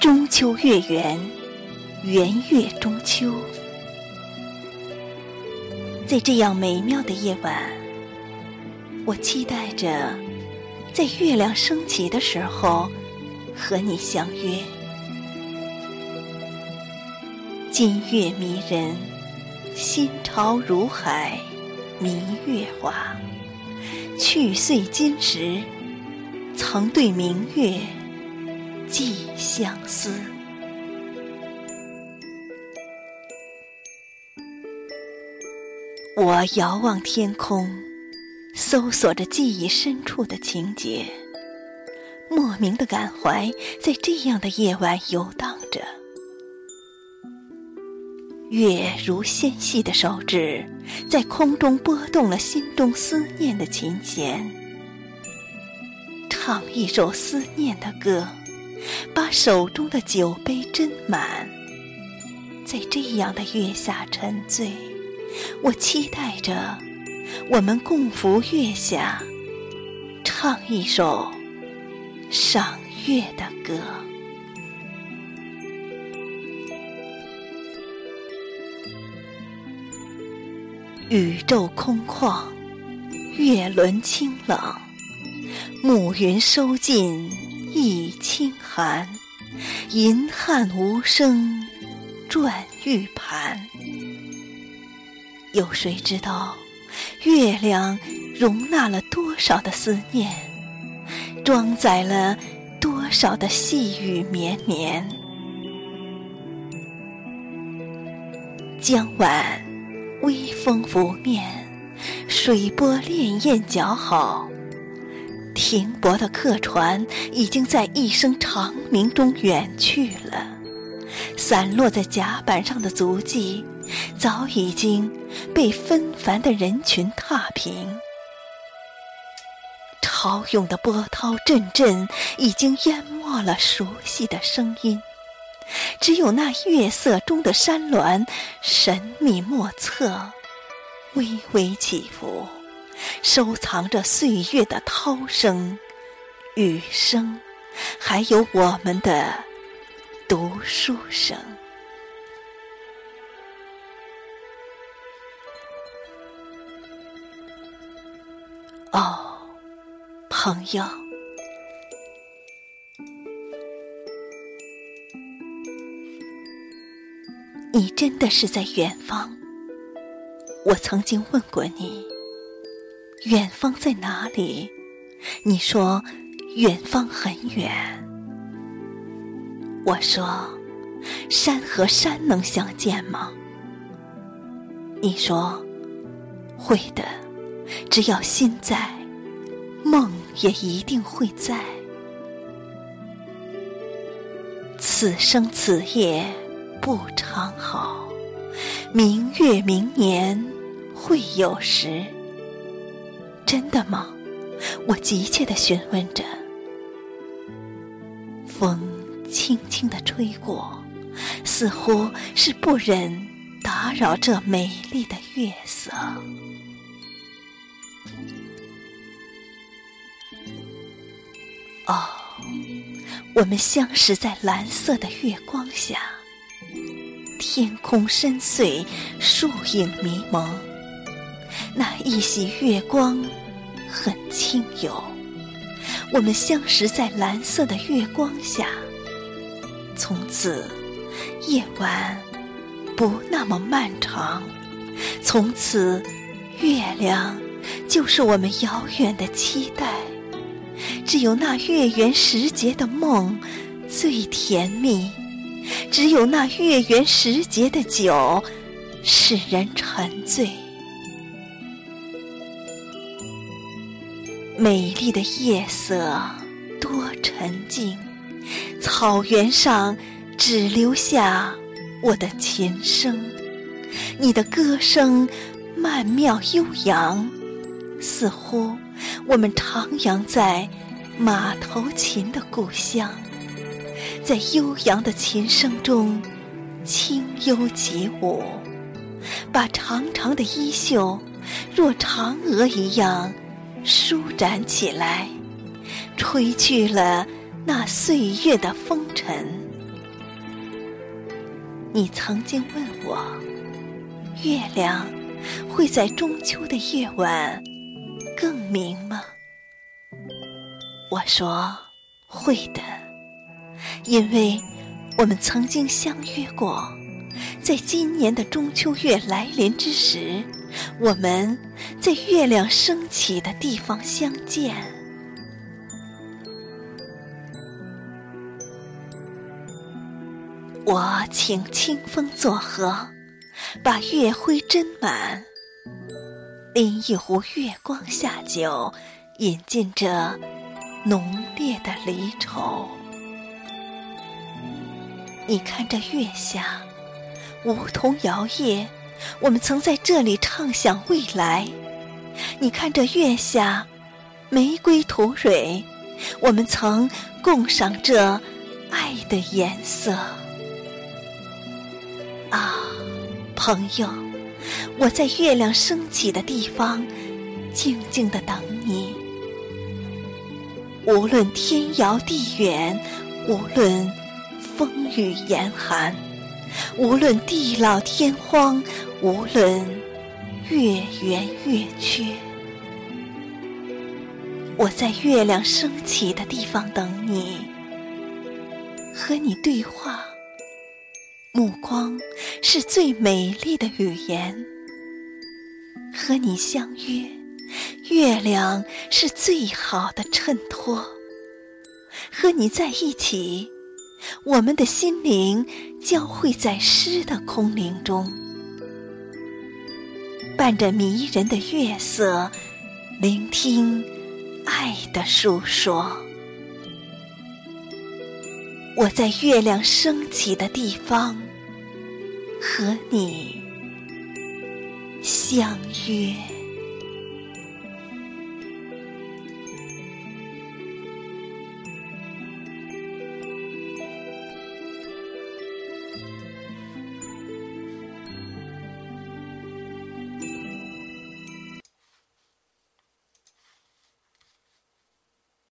中秋月圆，圆月中秋。在这样美妙的夜晚，我期待着在月亮升起的时候和你相约。金月迷人，心潮如海，迷月华。去岁今时，曾对明月。寄相思。我遥望天空，搜索着记忆深处的情节，莫名的感怀在这样的夜晚游荡着。月如纤细的手指，在空中拨动了心中思念的琴弦，唱一首思念的歌。把手中的酒杯斟满，在这样的月下沉醉，我期待着我们共赴月下，唱一首赏月的歌。宇宙空旷，月轮清冷，暮云收尽。一清寒，银汉无声转玉盘。有谁知道，月亮容纳了多少的思念，装载了多少的细雨绵绵？江晚，微风拂面，水波潋滟搅好。停泊的客船已经在一声长鸣中远去了，散落在甲板上的足迹早已经被纷繁的人群踏平。潮涌的波涛阵阵已经淹没了熟悉的声音，只有那月色中的山峦神秘莫测，微微起伏。收藏着岁月的涛声、雨声，还有我们的读书声。朋友，你真的是在远方？我曾经问过你。远方在哪里？你说远方很远。我说山和山能相见吗？你说会的，只要心在，梦也一定会在。此生此夜不长好，明月明年会有时。真的吗？我急切的询问着。风轻轻的吹过，似乎是不忍打扰这美丽的月色。我们相识在蓝色的月光下，天空深邃，树影迷蒙。那一袭月光很轻柔，我们相识在蓝色的月光下，从此夜晚不那么漫长，从此月亮就是我们遥远的期待，只有那月圆时节的梦最甜蜜，只有那月圆时节的酒使人沉醉。美丽的夜色多沉静，草原上只留下我的琴声，你的歌声曼妙悠扬，似乎我们徜徉在马头琴的故乡，在悠扬的琴声中轻悠起舞，把长长的衣袖若嫦娥一样舒展起来，吹去了那岁月的风尘。你曾经问我，月亮。会在中秋的夜晚更明吗？我说会的，因为我们曾经相约过，在今年的中秋月来临之时，我们在月亮升起的地方相见。我请清风作河。把月辉斟满，拎一壶月光下酒，饮尽这浓烈的离愁。你看这月下，梧桐摇曳，我们曾在这里畅想未来。你看这月下，玫瑰吐蕊，我们曾共赏这爱的颜色。啊！朋友，我在月亮升起的地方，静静的等你。无论天遥地远，无论风雨严寒，无论地老天荒，无论月圆月缺，我在月亮升起的地方等你，和你对话。目光是最美丽的语言，和你相约，月亮是最好的衬托。和你在一起，我们的心灵交汇在诗的空灵中，伴着迷人的月色，聆听爱的诉说。我在月亮升起的地方，和你相约。